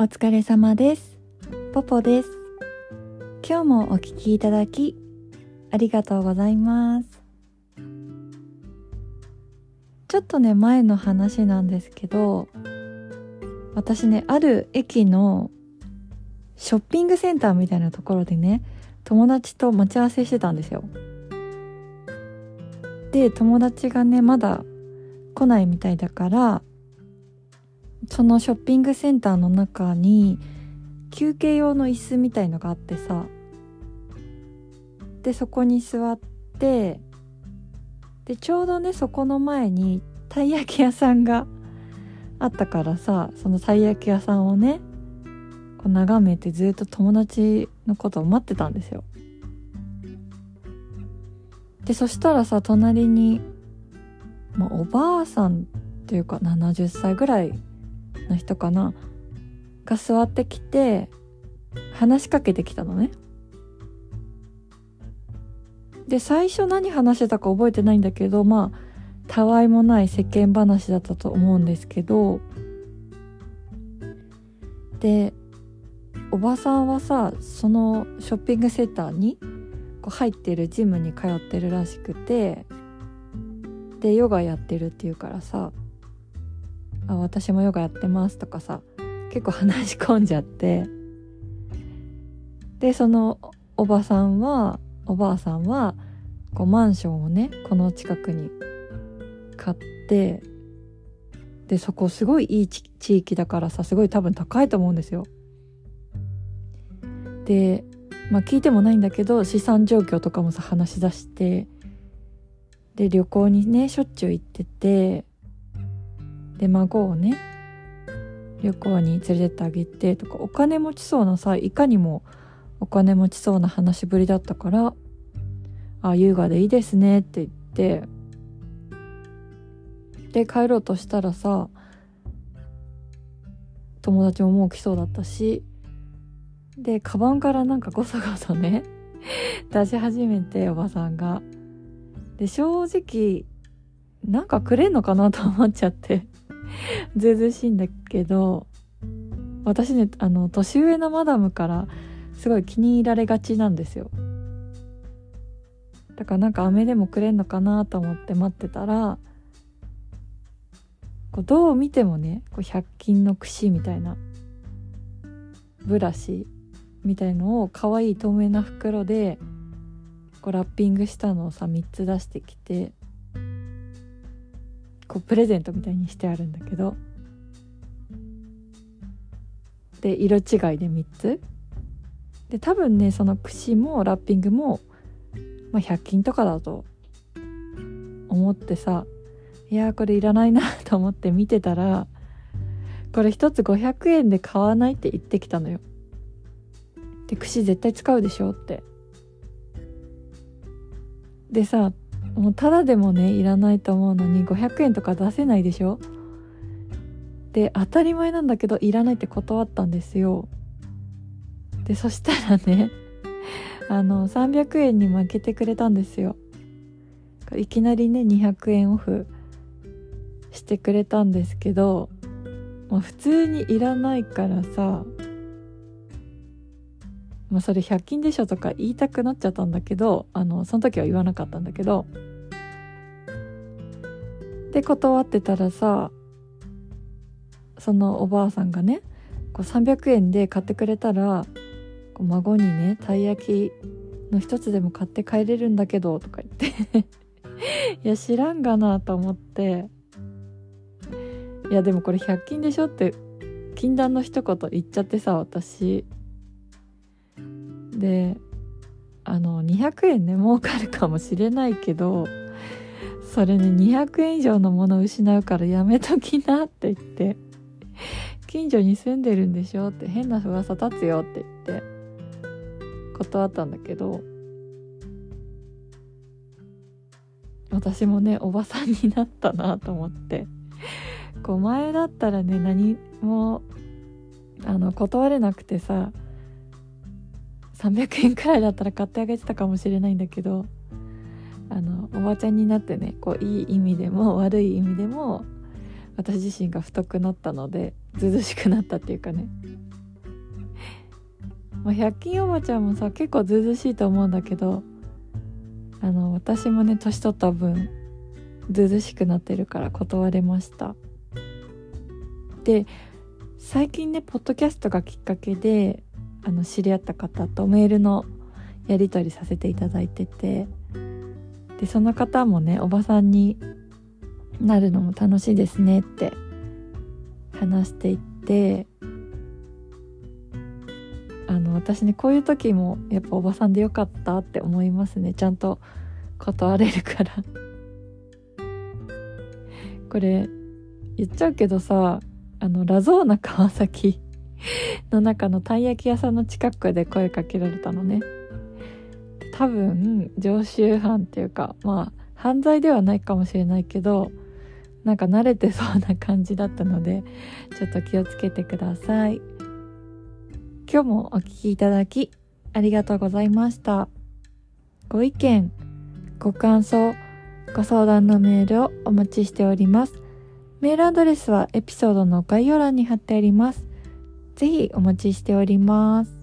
お疲れ様です。ポポです。今日もお聞きいただき、ありがとうございます。ちょっとね、前の話なんですけど、私ね、ある駅のショッピングセンターみたいなところでね、友達と待ち合わせしてたんですよ。で、友達がね、まだ来ないみたいだから、そのショッピングセンターの中に休憩用の椅子みたいのがあってさ。でそこに座ってでちょうどねそこの前にたい焼き屋さんが あったからさそのたい焼き屋さんをねこう眺めてずっと友達のことを待ってたんですよ。でそしたらさ隣に、まあ、おばあさんっていうか70歳ぐらいの人かな？が座ってきて話しかけてきたのね。で最初何話してたか覚えてないんだけどまあたわいもない世間話だったと思うんですけどでおばさんはさそのショッピングセンターにこう入ってるジムに通ってるらしくてでヨガやってるっていうからさあ私もヨガやってますとかさ結構話し込んじゃって。でそのおばさんはおばあさんはこうマンションをねこの近くに買ってでそこすごいいい地域だからさすごい多分高いと思うんですよ。でまあ聞いてもないんだけど資産状況とかもさ話し出してで旅行にねしょっちゅう行っててで孫をね旅行に連れてってあげてとかお金持ちそうなさいかにもお金持ちそうな話ぶりだったから「あ優雅でいいですね」って言ってで帰ろうとしたらさ友達ももう来そうだったしでカバンからなんかごそごそね 出し始めておばさんが。で正直なんかくれんのかなと思っちゃって。ずうずうしいんだけど私ねあの年上のマダムからすごい気に入られがちなんですよ。だからなんか飴でもくれんのかなと思って待ってたらこうどう見てもねこう100均の櫛みたいなブラシみたいのを可愛い透明な袋でこうラッピングしたのをさ3つ出してきてこうプレゼントみたいにしてあるんだけど。で色違いで3つ。で多分ねその櫛もラッピングも、まあ、100均とかだと思ってさいやこれいらないなと思って見てたらこれ1つ500円で買わないって言ってきたのよ。で櫛絶対使うでしょって。でさもうただでもねいらないと思うのに500円とか出せないでしょ？で当たり前なんだけどいらないって断ったんですよ。でそしたらね あの300円に負けてくれたんですよ。いきなりね200円オフしてくれたんですけど、まあ、普通にいらないからさまあそれ100均でしょとか言いたくなっちゃったんだけどあのその時は言わなかったんだけど。で断ってたらさそのおばあさんがねこう300円で買ってくれたらこう孫にねたい焼きの一つでも買って帰れるんだけどとか言って。いや知らんがなと思って。いやでもこれ100均でしょって禁断の一言言っちゃってさ私。であの200円ね儲かるかもしれないけどそれね200円以上のものを失うからやめときなって言って近所に住んでるんでしょって変な噂立つよって言って断ったんだけど私もねおばさんになったなと思ってこう前だったらね何もあの断れなくてさ300円くらいだったら買ってあげてたかもしれないんだけどあのおばちゃんになってねこういい意味でも 悪い意味でも私自身が太くなったのでずうずうしくなったっていうかね。まあ、100均おばちゃんもさ結構ずうずしいと思うんだけどあの私もね年取った分ずうずしくなってるから断れました。で最近ねポッドキャストがきっかけであの知り合った方とメールのやり取りさせていただいててでその方もねおばさんになるのも楽しいですねって話していってあの私ねこういう時もやっぱおばさんでよかったって思いますね。ちゃんと断れるから。これ言っちゃうけどさあのラゾーナ川崎の中のたい焼き屋さんの近くで声かけられたのね。多分常習犯っていうかまあ犯罪ではないかもしれないけどなんか慣れてそうな感じだったのでちょっと気をつけてください。今日もお聴きいただきありがとうございました。ご意見ご感想ご相談のメールをお待ちしております。メールアドレスはエピソードの概要欄に貼ってあります。ぜひお待ちしております。